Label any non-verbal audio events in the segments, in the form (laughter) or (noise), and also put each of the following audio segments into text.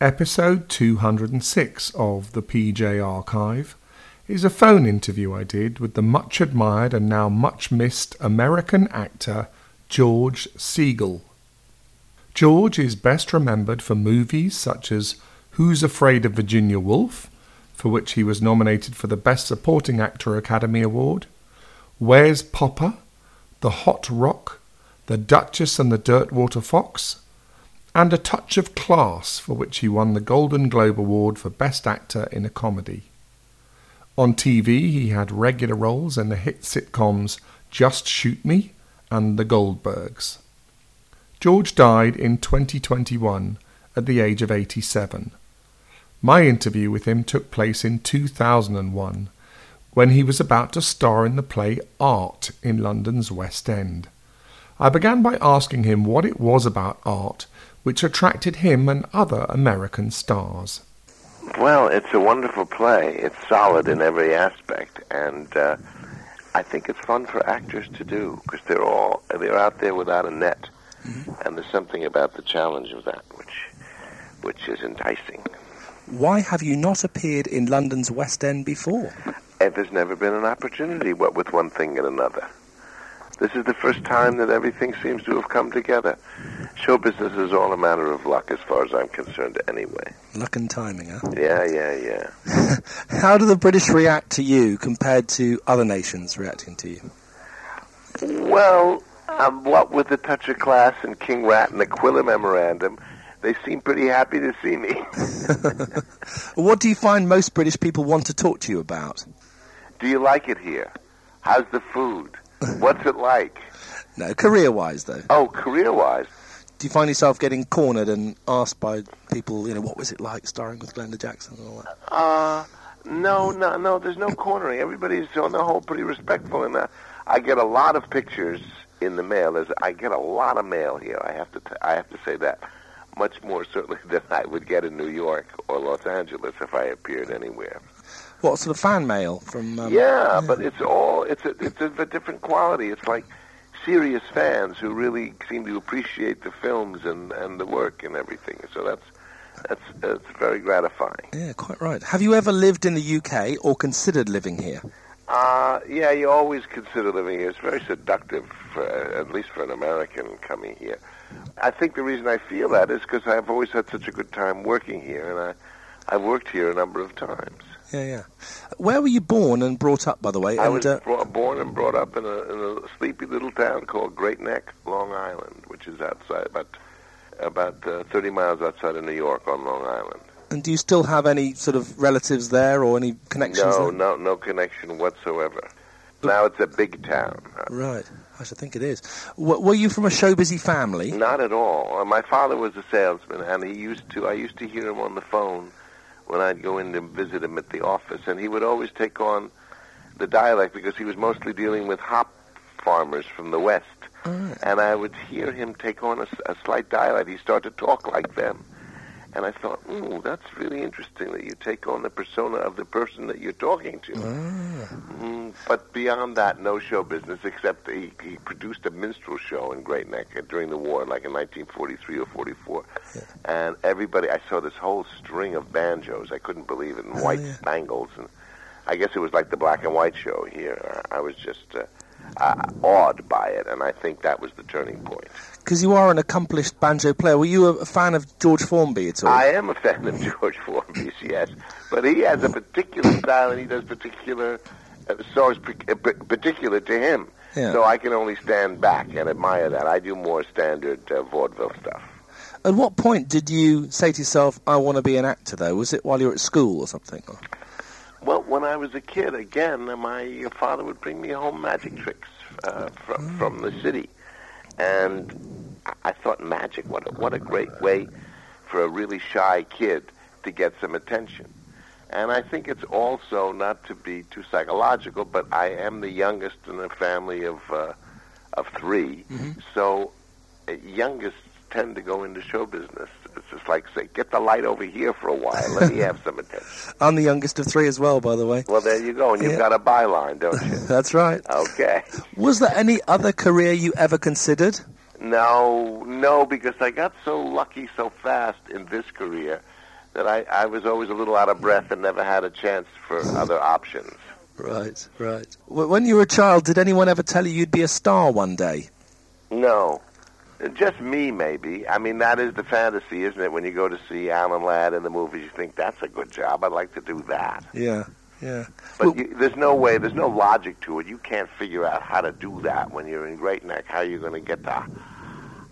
Episode 206 of the PJ Archive is a phone interview I did with the much admired and now much missed American actor George Segal. George is best remembered for movies such as Who's Afraid of Virginia Woolf, for which he was nominated for the Best Supporting Actor Academy Award, Where's Poppa, The Hot Rock, The Duchess and the Dirtwater Fox, and A Touch of Class, for which he won the Golden Globe Award for Best Actor in a Comedy. On TV, he had regular roles in the hit sitcoms Just Shoot Me and The Goldbergs. George died in 2021 at the age of 87. My interview with him took place in 2001 when he was about to star in the play Art in London's West End. I began by asking him what it was about art which attracted him and other American stars. Well, it's a wonderful play. It's solid in every aspect, and uh, I think it's fun for actors to do because they're all they're out there without a net, mm-hmm. and there's something about the challenge of that which which is enticing. Why have you not appeared in London's West End before? And there's never been an opportunity, what with one thing and another. This is the first time that everything seems to have come together. Show business is all a matter of luck, as far as I'm concerned, anyway. Luck and timing, huh? Yeah, yeah, yeah. (laughs) How do the British react to you compared to other nations reacting to you? Well, um, what with the touch of class and King Rat and the Quiller Memorandum, they seem pretty happy to see me. (laughs) what do you find most British people want to talk to you about? Do you like it here? How's the food? (coughs) What's it like? No, career-wise though. Oh, career-wise. Do you find yourself getting cornered and asked by people, you know, what was it like starring with Glenda Jackson and all that? Uh, no, no, no. There's no cornering. Everybody's on the whole pretty respectful, and uh, I get a lot of pictures in the mail. There's, I get a lot of mail here. I have to, t- I have to say that much more certainly (laughs) than I would get in New York or Los Angeles if I appeared anywhere. What sort of fan mail from? Um, yeah, yeah, but it's all it's a, it's of a different quality. It's like serious fans who really seem to appreciate the films and and the work and everything. So that's that's that's very gratifying. Yeah, quite right. Have you ever lived in the UK or considered living here? Uh, yeah, you always consider living here. It's very seductive, for, at least for an American coming here. I think the reason I feel that is because I've always had such a good time working here, and I I've worked here a number of times yeah, yeah. Where were you born and brought up, by the way? I and, was uh, brought, born and brought up in a, in a sleepy little town called Great Neck, Long Island, which is outside about about uh, 30 miles outside of New York on Long Island. And do you still have any sort of relatives there or any connections? No, there? no, no connection whatsoever. But, now it's a big town. Right. I should think it is. W- were you from a show busy family? Not at all. My father was a salesman, and he used to. I used to hear him on the phone when I'd go in to visit him at the office, and he would always take on the dialect because he was mostly dealing with hop farmers from the West. Right. And I would hear him take on a, a slight dialect. He started to talk like them. And I thought, ooh, that's really interesting that you take on the persona of the person that you're talking to. Ah. Mm, but beyond that, no show business, except he, he produced a minstrel show in Great Neck during the war, like in 1943 or 44. Yeah. And everybody, I saw this whole string of banjos. I couldn't believe it, and oh, white yeah. spangles. And I guess it was like the black and white show here. I was just... Uh, uh, awed by it, and I think that was the turning point. Because you are an accomplished banjo player. Were you a fan of George Formby at all? I am a fan of George Formby, yes, but he has a particular style, and he does particular uh, songs uh, particular to him. Yeah. So I can only stand back and admire that. I do more standard uh, vaudeville stuff. At what point did you say to yourself, "I want to be an actor"? Though, was it while you were at school or something? Well, when I was a kid, again, my father would bring me home magic tricks uh, from mm. from the city, and I thought magic. What a, what a great way for a really shy kid to get some attention. And I think it's also not to be too psychological, but I am the youngest in a family of uh, of 3 mm-hmm. so uh, youngest tend to go into show business. It's just like say, get the light over here for a while. Let me (laughs) have some attention. I'm the youngest of three as well, by the way. Well, there you go, and you've yeah. got a byline, don't you? (laughs) That's right. Okay. Was there any other career you ever considered? No, no, because I got so lucky so fast in this career that I, I was always a little out of breath and never had a chance for (laughs) other options. Right, right. When you were a child, did anyone ever tell you you'd be a star one day? No. Just me, maybe. I mean, that is the fantasy, isn't it? When you go to see Alan Ladd in the movies, you think, that's a good job. I'd like to do that. Yeah, yeah. But Well- you, there's no way, there's no logic to it. You can't figure out how to do that when you're in Great Neck. How you're going to get to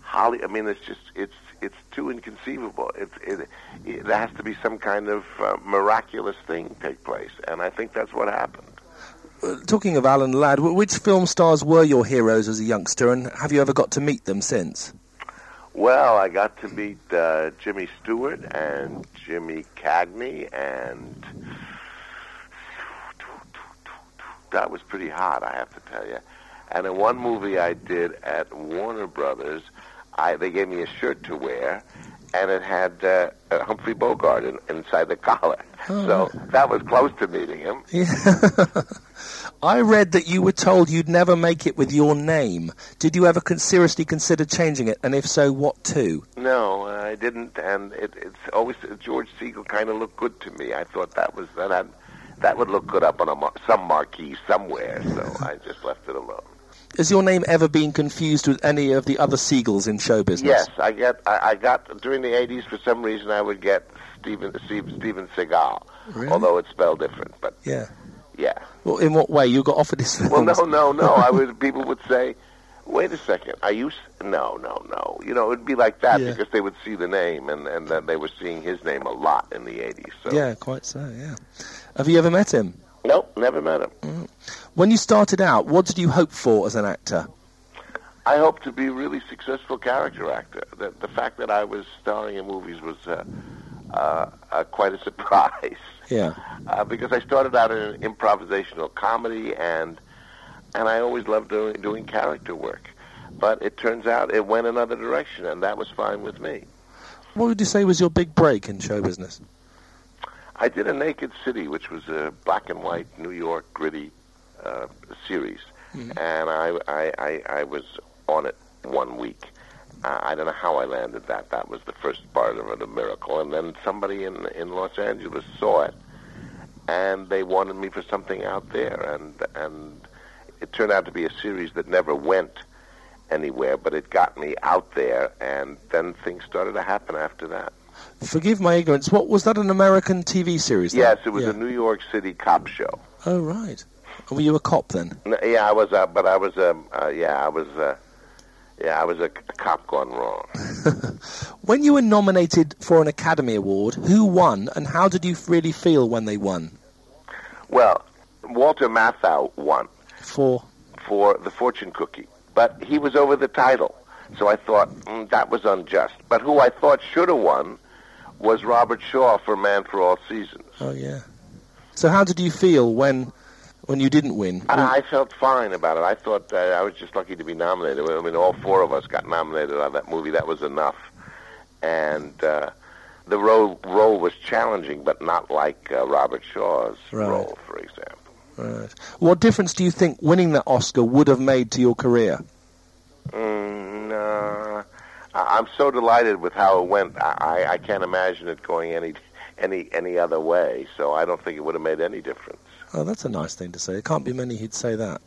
Holly? I mean, it's just it's it's too inconceivable. It's it, it there has to be some kind of uh, miraculous thing take place, and I think that's what happened. Talking of Alan Ladd, which film stars were your heroes as a youngster, and have you ever got to meet them since? Well, I got to meet uh, Jimmy Stewart and Jimmy Cagney, and that was pretty hot, I have to tell you. And in one movie I did at Warner Brothers, I they gave me a shirt to wear, and it had uh, uh, Humphrey Bogart in, inside the (laughs) collar. so that was close to meeting him. Yeah. (laughs) I read that you were told you'd never make it with your name. Did you ever con- seriously consider changing it, and if so, what to? No, I didn't, and it, it's always George Segal kind of looked good to me. I thought that was that had, that would look good up on a mar- some marquee somewhere, so I just left it alone. Has your name ever been confused with any of the other Segals in show business? Yes, I get. I, I got during the '80s for some reason I would get Steven Steve, Steven Seagal, Really? although it's spelled different. But Yeah. Yeah, Well, in what way? You got offered this film? well, no, (laughs) no, no. I would. People would say, "Wait a second, are you?" s- No, no, no. You know, it'd be like that Yeah. because they would see the name, and and then they were seeing his name a lot in the '80s. So Yeah, quite so, yeah. Have you ever met him? nope, never met him. When you started out, what did you hope for as an actor? I hope to be a really successful character actor. The, the fact that I was starring in movies was uh, uh, uh, quite a (laughs) surprise. Yeah. uh, because I started out in improvisational comedy and and I always loved doing doing character work. But it turns out it went another direction, and that was fine with me. What would you say was your big break in show business? I did a Naked City, which was a black and white New York gritty uh, series, and I, I, I, I was on it one week. I don't know how I landed that. That was the first part of it, a miracle. And then somebody in in Los Angeles saw it, and they wanted me for something out there, and and it turned out to be a series that never went anywhere, but it got me out there, and then things started to happen after that. Forgive my ignorance. What was that? An American TV series? then? Yes, it was Yeah. a New York City cop show. Oh right. Were you a cop then? No, yeah, I was, uh, but I was, um, uh, yeah, I was, uh, yeah, I was a, a cop gone wrong. (laughs) When you were nominated for an Academy Award, who won, and how did you really feel when they won? Well, Walter Matthau won For for the fortune cookie, but he was over the title, so I thought mm, that was unjust. But who I thought should have won was Robert Shaw for Man for All Seasons. oh yeah. So how did you feel when when you didn't win? And I felt fine about it. I thought uh, I was just lucky to be nominated. I mean, all four of us got nominated on that movie. That was enough. And uh, the role role was challenging, but not like uh, Robert Shaw's Right. role, for example. Right. What difference do you think winning that Oscar would have made to your career? Mm. I- I'm so delighted with how it went. I, I I can't imagine it going any any any other way. So I don't think it would have made any difference. Oh, that's a nice thing to say. There can't be many who'd say that.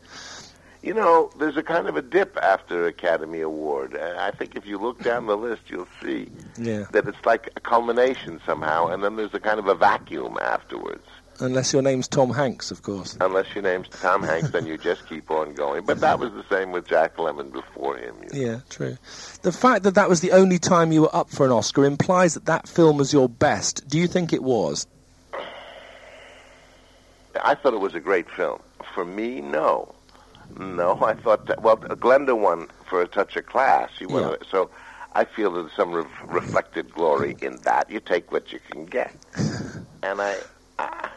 You know, there's a kind of a dip after Academy Award. And I think if you look down the list, you'll see Yeah. that it's like a culmination somehow, and then there's a kind of a vacuum afterwards. Unless your name's Tom Hanks, of course. Unless your name's Tom Hanks, then you just keep on going. But that was the same with Jack Lemmon before him. You know? Yeah, true. The fact that that was the only time you were up for an Oscar implies that that film was your best. Do you think it was? I thought it was a great film. For me, no. No, (laughs) I thought that, well, Glenda won for A Touch of Class. She won, Yeah. so I feel there's some re- reflected glory in that. You take what you can get. And I, I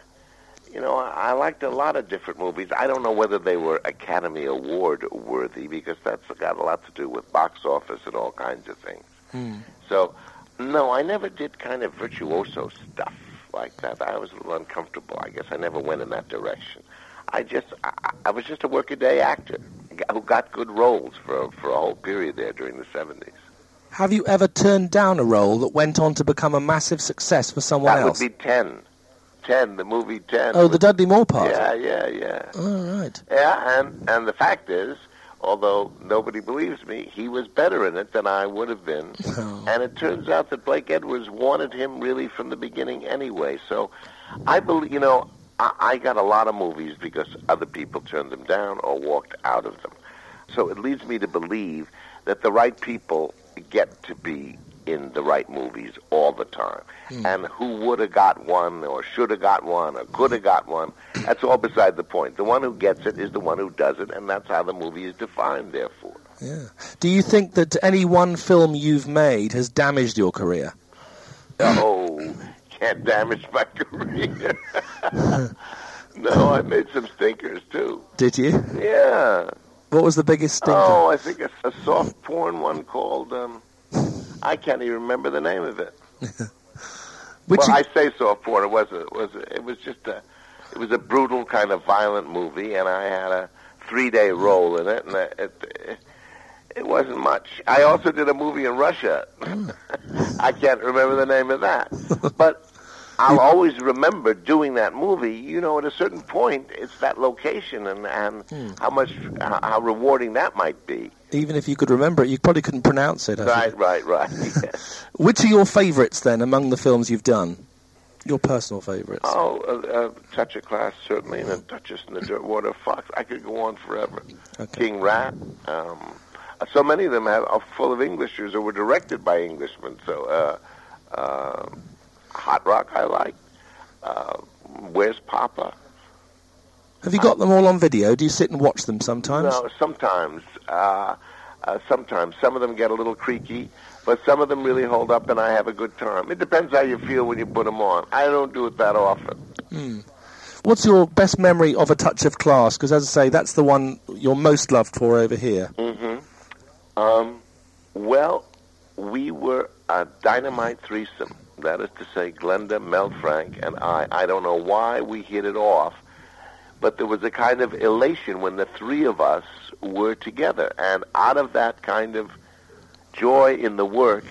you know, I, I liked a lot of different movies. I don't know whether they were Academy Award worthy because that's got a lot to do with box office and all kinds of things. Hmm. So, no, I never did kind of virtuoso stuff like that. I was a little uncomfortable. I guess I never went in that direction. I just, I, I was just a workaday actor who got good roles for for a whole period there during the seventies. Have you ever turned down a role that went on to become a massive success for someone that else? would be ten. Ten, the movie Ten. oh, the Dudley Moore part. Yeah, yeah, yeah. Oh, right. Yeah, and and the fact is, although nobody believes me, he was better in it than I would have been. (laughs) Oh. And it turns out that Blake Edwards wanted him really from the beginning anyway. So I believe, you know, I, I got a lot of movies because other people turned them down or walked out of them. So it leads me to believe that the right people get to be in the right movies all the time. And who would have got one or should have got one or could have got one, that's all beside the point. The one who gets it is the one who does it, and that's how the movie is defined, therefore. Yeah. Do you think that any one film you've made has damaged your career? Oh, can't damage my career. (laughs) no, I made some stinkers too. Did you? Yeah. What was the biggest stinker? Oh, I think a, a soft porn one called. Um, (laughs) I can't even remember the name of it. (laughs) Well, you- I say so porn. It wasn't. It was. It was just a. It was a brutal kind of violent movie, and I had a three-day role in it, and it. it it wasn't much. I also did a movie in Russia. (laughs) I can't remember the name of that, but I'll always remember doing that movie. You know, at a certain point, it's that location and and Hmm. how much how, how rewarding that might be. Even if you could remember it, you probably couldn't pronounce it. I. Right, right, (laughs) right. Which are your favourites then among the films you've done? Your personal favourites? Oh, uh, uh, Touch of Class, certainly, and then Duchess in the Dirtwater Fox. I could go on forever. Okay. King Rat. Um, so many of them have, are full of Englishers or were directed by Englishmen. So, uh, uh, Hot Rock, I like. Uh, Where's Poppa? Have you got them all on video? Do you sit and watch them sometimes? No, sometimes. Uh, uh, sometimes. Some of them get a little creaky, but some of them really hold up, and I have a good time. It depends how you feel when you put them on. I don't do it that often. What's your best memory of A Touch of Class? Because, as I say, that's the one you're most loved for over here. hmm Um, well, we were a dynamite threesome. That is to say, Glenda, Mel Frank, and I. I don't know why we hit it off, but there was a kind of elation when the three of us were together. And out of that kind of joy in the work,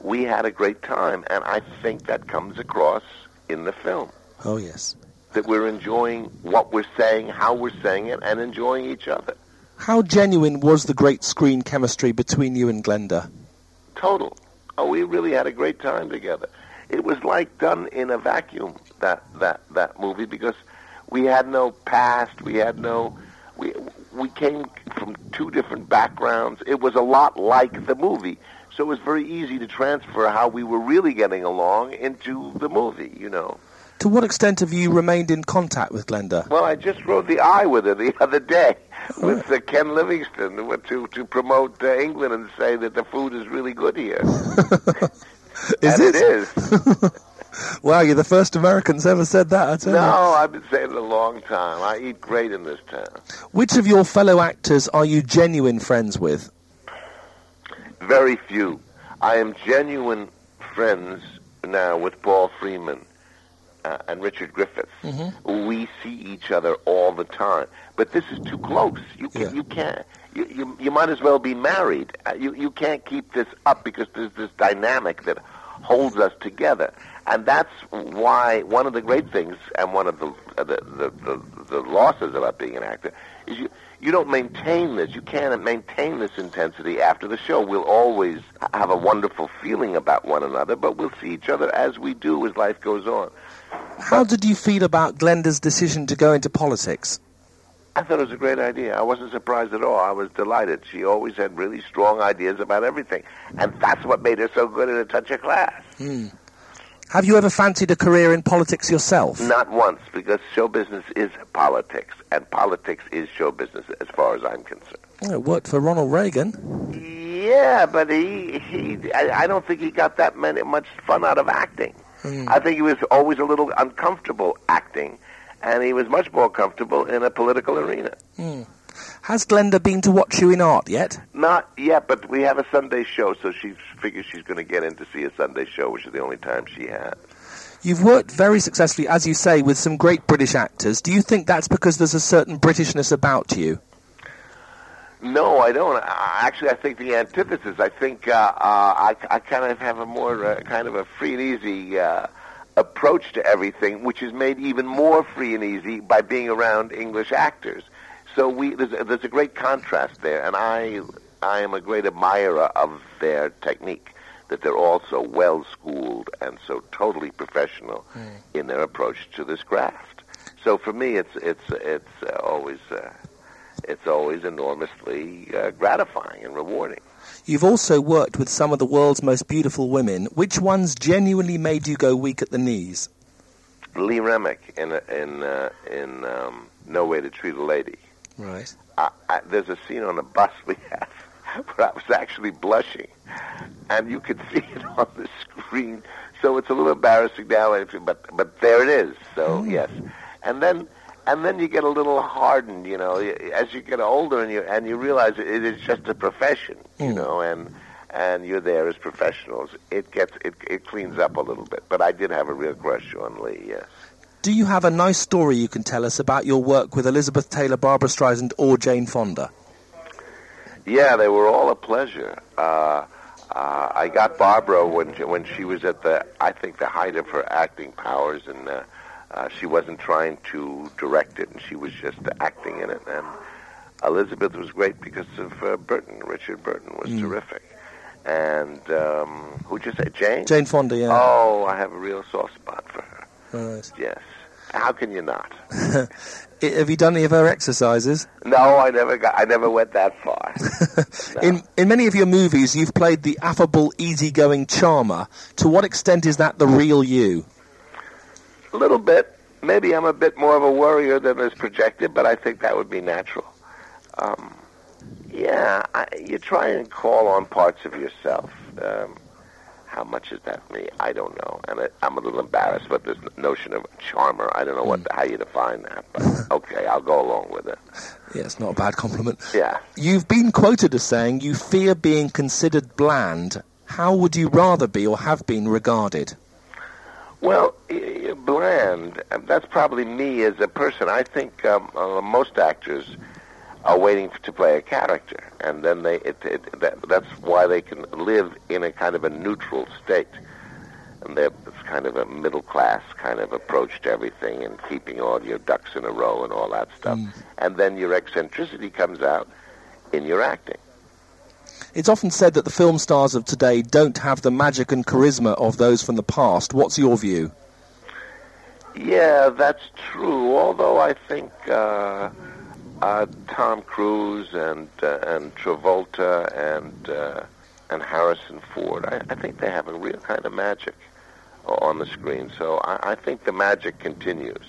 we had a great time. And I think that comes across in the film. Oh, yes. That we're enjoying what we're saying, how we're saying it, and enjoying each other. How genuine was the great screen chemistry between you and Glenda? total. Oh, we really had a great time together. It was like done in a vacuum that that that movie because we had no past, we had no we we came from two different backgrounds. It was a lot like the movie. So it was very easy to transfer how we were really getting along into the movie, you know. To what extent have you remained in contact with Glenda? Well, I just rode the eye with her the (laughs) other day with uh, Ken Livingstone to to promote uh, England and say that the food is really good here. (laughs) Is and it? it is. (laughs) Wow, you're the first Americans ever said that. I tell No, you. I've been saying it a long time. I eat great in this town. Which of your fellow actors are you genuine friends with? Very few. I am genuine friends now with Paul Freeman uh, and Richard Griffiths. We see each other all the time, but this is too close. You can, Yeah. you can't. You, you you might as well be married. Uh, you you can't keep this up because there's this dynamic that holds us together, and that's why one of the great things and one of the uh, the, the, the the losses about being an actor is you you don't maintain this. You can't maintain this intensity after the show. We'll always have a wonderful feeling about one another, but we'll see each other as we do as life goes on. How did you feel about Glenda's decision to go into politics? I thought it was a great idea. I wasn't surprised at all. I was delighted. She always had really strong ideas about everything, and that's what made her so good at a touch of class. Have you ever fancied a career in politics yourself? Not once, because show business is politics, and politics is show business as far as I'm concerned. Oh, it worked for Ronald Reagan. Yeah, but he he I, I don't think he got that many much fun out of acting. Hmm. I think he was always a little uncomfortable acting, and he was much more comfortable in a political arena. Hmm. Has Glenda been to watch you in art yet? Not yet, but we have a Sunday show, so she figures she's going to get in to see a Sunday show, which is the only time she has. You've worked very successfully, as you say, with some great British actors. Do you think that's because there's a certain Britishness about you? No, I don't. I, actually, I think the antithesis. I think uh, uh, I, I kind of have a more uh, kind of a free and easy uh, approach to everything, which is made even more free and easy by being around English actors. So we there's a, there's a great contrast there, and I I am a great admirer of their technique. That they're all so well schooled and so totally professional Mm. in their approach to this craft. So for me, it's it's it's uh, always uh, it's always enormously uh, gratifying and rewarding. You've also worked with some of the world's most beautiful women. Which ones genuinely made you go weak at the knees? Lee Remick in in uh, in um, No Way to Treat a Lady. Right. I, I, there's a scene on a bus we have (laughs) where I was actually blushing, and you could see it (laughs) on the screen. So it's a little embarrassing now, but but there it is. So yes, and then and then you get a little hardened, you know, as you get older, and you and you realize it is just a profession, you Mm. know, and and you're there as professionals. It gets it it cleans up a little bit. But I did have a real crush on Lee. Yes. Do you have a nice story you can tell us about your work with Elizabeth Taylor, Barbra Streisand, or Jane Fonda? Yeah, they were all a pleasure. Uh, uh, I got Barbara when she, when she was at the I think the height of her acting powers, and uh, uh, she wasn't trying to direct it, and she was just acting in it. And Elizabeth was great because of uh, Burton. Richard Burton was Mm. terrific. And um, who'd you say, Jane? Jane Fonda, yeah. Oh, I have a real soft spot for her. Right. Yes. How can you not? (laughs) Have you done any of her exercises? No, I never got. I never went that far. (laughs) No. In in many of your movies, you've played the affable, easygoing charmer. To what extent is that the real you? A little bit. Maybe I'm a bit more of a worrier than is projected, but I think that would be natural. Um, yeah, I, you try and call on parts of yourself. Um, how much is that me? I don't know, and I, I'm a little embarrassed about this notion of charmer. I don't know what how you define that, but okay, I'll go along with it. Yeah, it's not a bad compliment. Yeah. You've been quoted as saying you fear being considered bland. How would you rather be or have been regarded? Well, bland. That's probably me as a person. I think um, uh, most actors are waiting to play a character, and then they it, it, that, that's why they can live in a kind of a neutral state. And they're it's kind of a middle class kind of approach to everything, and keeping all your ducks in a row and all that stuff. And then your eccentricity comes out in your acting. It's often said that the film stars of today don't have the magic and charisma of those from the past. What's your view? Yeah, that's true. Although I think uh, uh, Tom Cruise and uh, and Travolta and uh, and Harrison Ford, I, I think they have a real kind of magic on the screen. So I, I think the magic continues.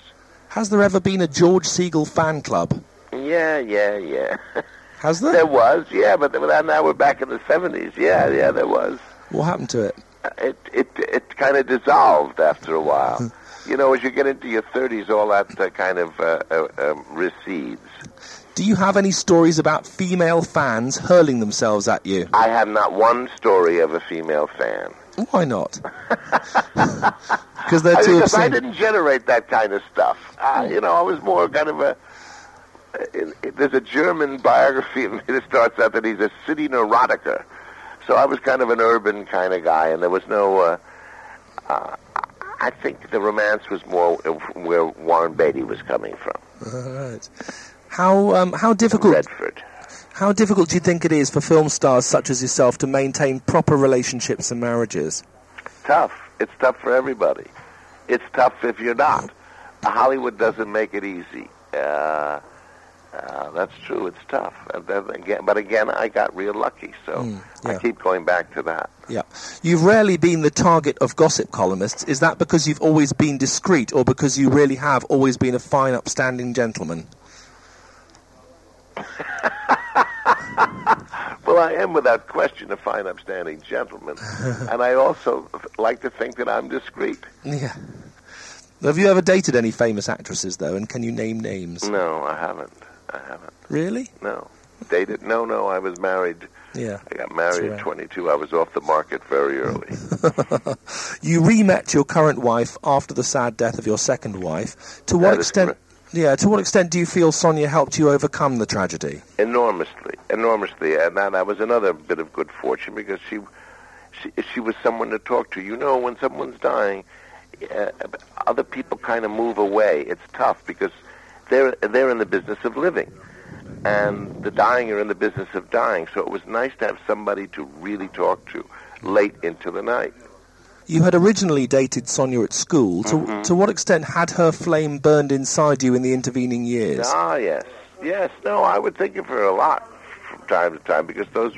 Has there ever been a George Segal fan club? Yeah, yeah, yeah. (laughs) Has there? there was, yeah, but now we're back in the seventies. Yeah, yeah, there was. What happened to it? it it it kind of dissolved after a while. (laughs) you know, as you get into your thirties, all that uh, kind of uh, uh, um, recedes. Do you have any stories about female fans hurling themselves at you? I have not one story of a female fan. Why not? (laughs) Because they're I, too because I obscene. didn't generate that kind of stuff. Uh, you know, I was more kind of a. In, in, there's a German biography of me that starts out that he's a city neurotiker. So I was kind of an urban kind of guy, and there was no. Uh, uh, I think the romance was more where Warren Beatty was coming from. All right. How um, how difficult Redford. how difficult do you think it is for film stars such as yourself to maintain proper relationships and marriages? Tough. It's tough for everybody. It's tough if you're not. Hollywood doesn't make it easy. Uh, uh, that's true. It's tough. Then again, but again, I got real lucky, so Mm, yeah. I keep going back to that. Yeah. You've rarely been the target of gossip columnists. Is that because you've always been discreet or because you really have always been a fine, upstanding gentleman? (laughs) Well, I am without question a fine, upstanding gentleman, (laughs) and I also like to think that I'm discreet. Yeah. Have you ever dated any famous actresses, though, and can you name names? No, I haven't. I haven't. Really? No. Dated? No, no. I was married. Yeah. I got married That's at 22. I was off the market very early. (laughs) You re-met your current wife after the sad death of your second wife. To what That extent? Yeah. To what extent do you feel Sonia helped you overcome the tragedy? Enormously, enormously, and that, that was another bit of good fortune because she, she, she was someone to talk to. You know, when someone's dying, uh, other people kind of move away. It's tough because they're they're in the business of living, and the dying are in the business of dying. So it was nice to have somebody to really talk to late into the night. You had originally dated Sonia at school. To, Mhm. to what extent had her flame burned inside you in the intervening years? Ah, yes, yes. No, I would think of her a lot from time to time because those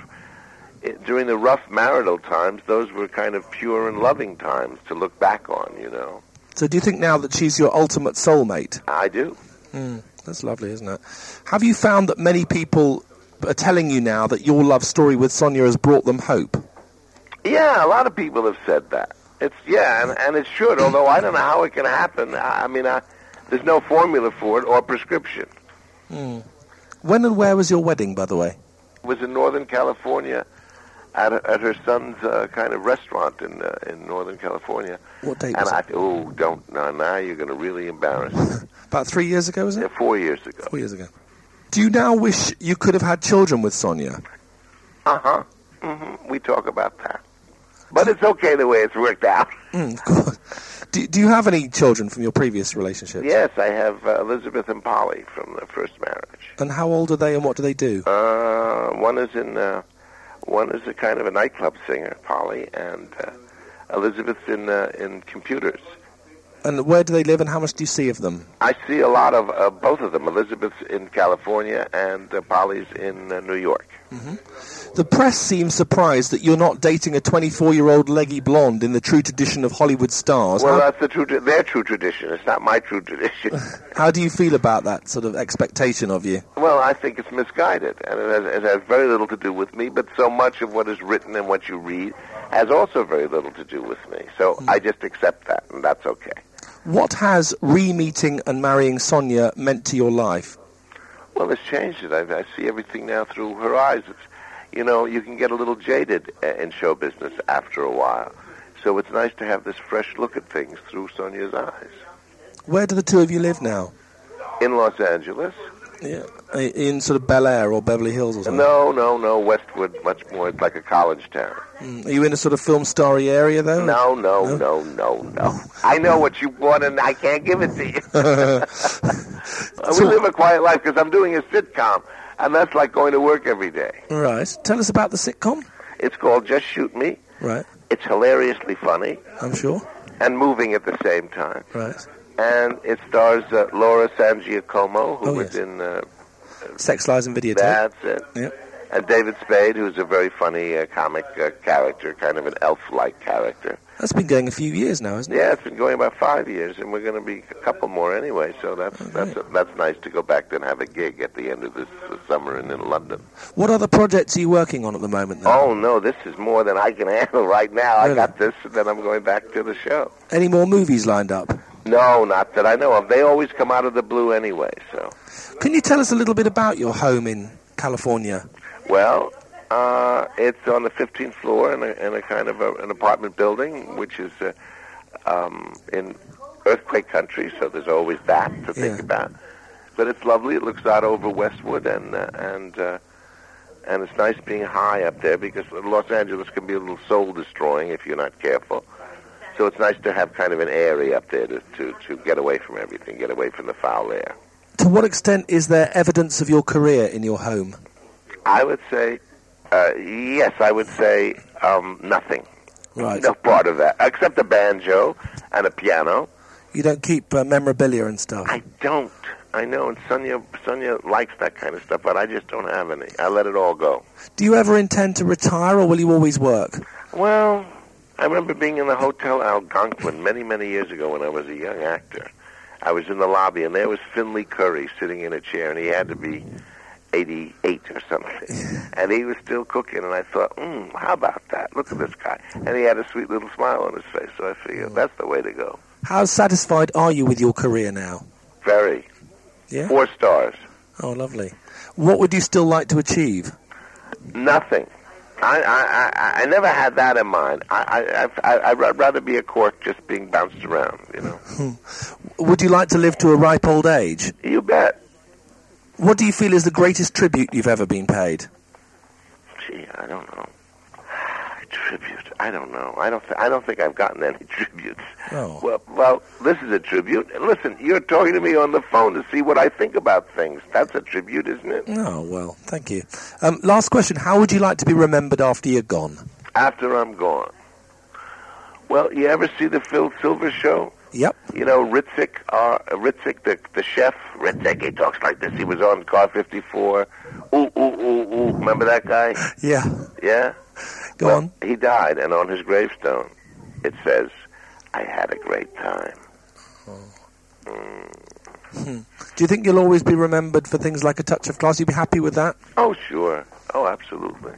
eh, during the rough marital times, those were kind of pure and loving times to look back on. You know, So do you think now that she's your ultimate soulmate? I do. Mm, that's lovely, isn't it? Have you found that many people are telling you now that your love story with Sonia has brought them hope? Yeah, a lot of people have said that. It's yeah, and, and it should. Although I don't know how it can happen. I, I mean, I, there's no formula for it or prescription. Mm. When and where was your wedding, by the way? It was in Northern California, at at her son's uh, kind of restaurant in uh, in Northern California. What date And was I it? oh, don't now now you're going to really embarrass. (laughs) About three years ago, was Yeah, it? Four years ago. Four years ago. Do you now wish you could have had children with Sonia? Uh huh. hmm We talk about that, but it's okay the way it's worked out. Mm, of course. Do, do you have any children from your previous relationships? Yes, I have uh, Elizabeth and Polly from the first marriage. And how old are they and what do they do? Uh, one is in uh, one is a kind of a nightclub singer, Polly, and uh, Elizabeth's in uh, in computers. And where do they live and how much do you see of them? I see a lot of uh, both of them. Elizabeth's in California, and uh, Polly's in uh, New York. The press seems surprised that you're not dating a 24 year old leggy blonde in the true tradition of Hollywood stars. Well, how, that's the true tra- their true tradition. It's not my true tradition. (laughs) how do you feel about that sort of expectation of you? well, I think it's misguided, and it has, it has very little to do with me. But so much of what is written and what you read has also very little to do with me. So I just accept that, and that's okay. What has re meeting and marrying Sonia meant to your life? Well, it's changed it. I, I see everything now through her eyes. It's, you know, you can get a little jaded uh, in show business after a while. So it's nice to have this fresh look at things through Sonia's eyes. Where do the two of you live now? In Los Angeles? Yeah. In sort of Bel Air or Beverly Hills or something? No, no, no. Westwood, much more. It's like a college town. Mm. Are you in a sort of film starry area though? No, no, no, no, no. I know what you want, and I can't give it to you. (laughs) we So- live a quiet life because I'm doing a sitcom, and that's like going to work every day. Right. Tell us about the sitcom. It's called Just Shoot Me. Right. It's hilariously funny I'm sure. and moving at the same time. Right. And it stars uh, Laura San Giacomo, who Oh, was yes. in uh, Sex, Lies and Videotape. That's it. Yep. And David Spade, who's a very funny uh, comic uh, character, kind of an elf-like character. That's been going a few years now, hasn't it? Yeah, it's been going about five years, and we're going to be a couple more anyway. So that's that's that's nice to go back and have a gig at the end of this uh, summer and in London. What other projects are you working on at the moment then? Oh no, this is more than I can (laughs) handle right now. I got this, and then I'm going back to the show. Any more movies lined up? No, not that I know of. They always come out of the blue anyway. So, Can you tell us a little bit about your home in California? well, uh, it's on the 15th floor in a, in a kind of a, an apartment building, which is uh, um, in earthquake country. So there's always that to think Yeah. about. But it's lovely. It looks out over Westwood, and uh, and uh, and it's nice being high up there because Los Angeles can be a little soul destroying if you're not careful. So it's nice to have kind of an area up there to, to, to get away from everything, get away from the foul air. To what extent is there evidence of your career in your home? I would say, uh, yes, I would say um, nothing. Right. No part of that, except a banjo and a piano. You don't keep uh, memorabilia and stuff. I don't. I know, and Sonia, Sonia likes that kind of stuff, but I just don't have any. I let it all go. Do you ever intend to retire or will you always work? Well, I remember being in the Hotel Algonquin many, many years ago when I was a young actor. I was in the lobby, and there was Finlay Currie sitting in a chair, and he had to be 88 or something. (laughs) and he was still cooking, and I thought, mm, how about that? Look at this guy. And he had a sweet little smile on his face, so I figured that's the way to go. How satisfied are you with your career now? Very. Yeah? Four stars. Oh, lovely. What would you still like to achieve? Nothing. I, I, I, I never had that in mind. I, I, I, I'd rather be a cork just being bounced around, you know. Hmm. would you like to live to a ripe old age? You bet. What do you feel is the greatest tribute you've ever been paid? Gee, I don't know. Tribute. I don't know. I don't. Th- I don't think I've gotten any (laughs) tributes. Oh. Well, well, this is a tribute. Listen, you're talking to me on the phone to see what I think about things. That's a tribute, isn't it? Oh, well, thank you. Um, last question. How would you like to be remembered after you're gone? After I'm gone. Well, you ever see the Phil Silver show? Yep. You know, Ritzik, uh, Ritzik, the, the chef. Ritzik, he talks like this. He was on Car 54. Ooh, ooh, ooh, ooh. Remember that guy? (laughs) Yeah. Yeah? Go Well, on. He died, and on his gravestone, it says, I had a great time. Hmm. Do you think you'll always be remembered for things like a touch of class? You'd be happy with that? Oh, sure. Oh, absolutely.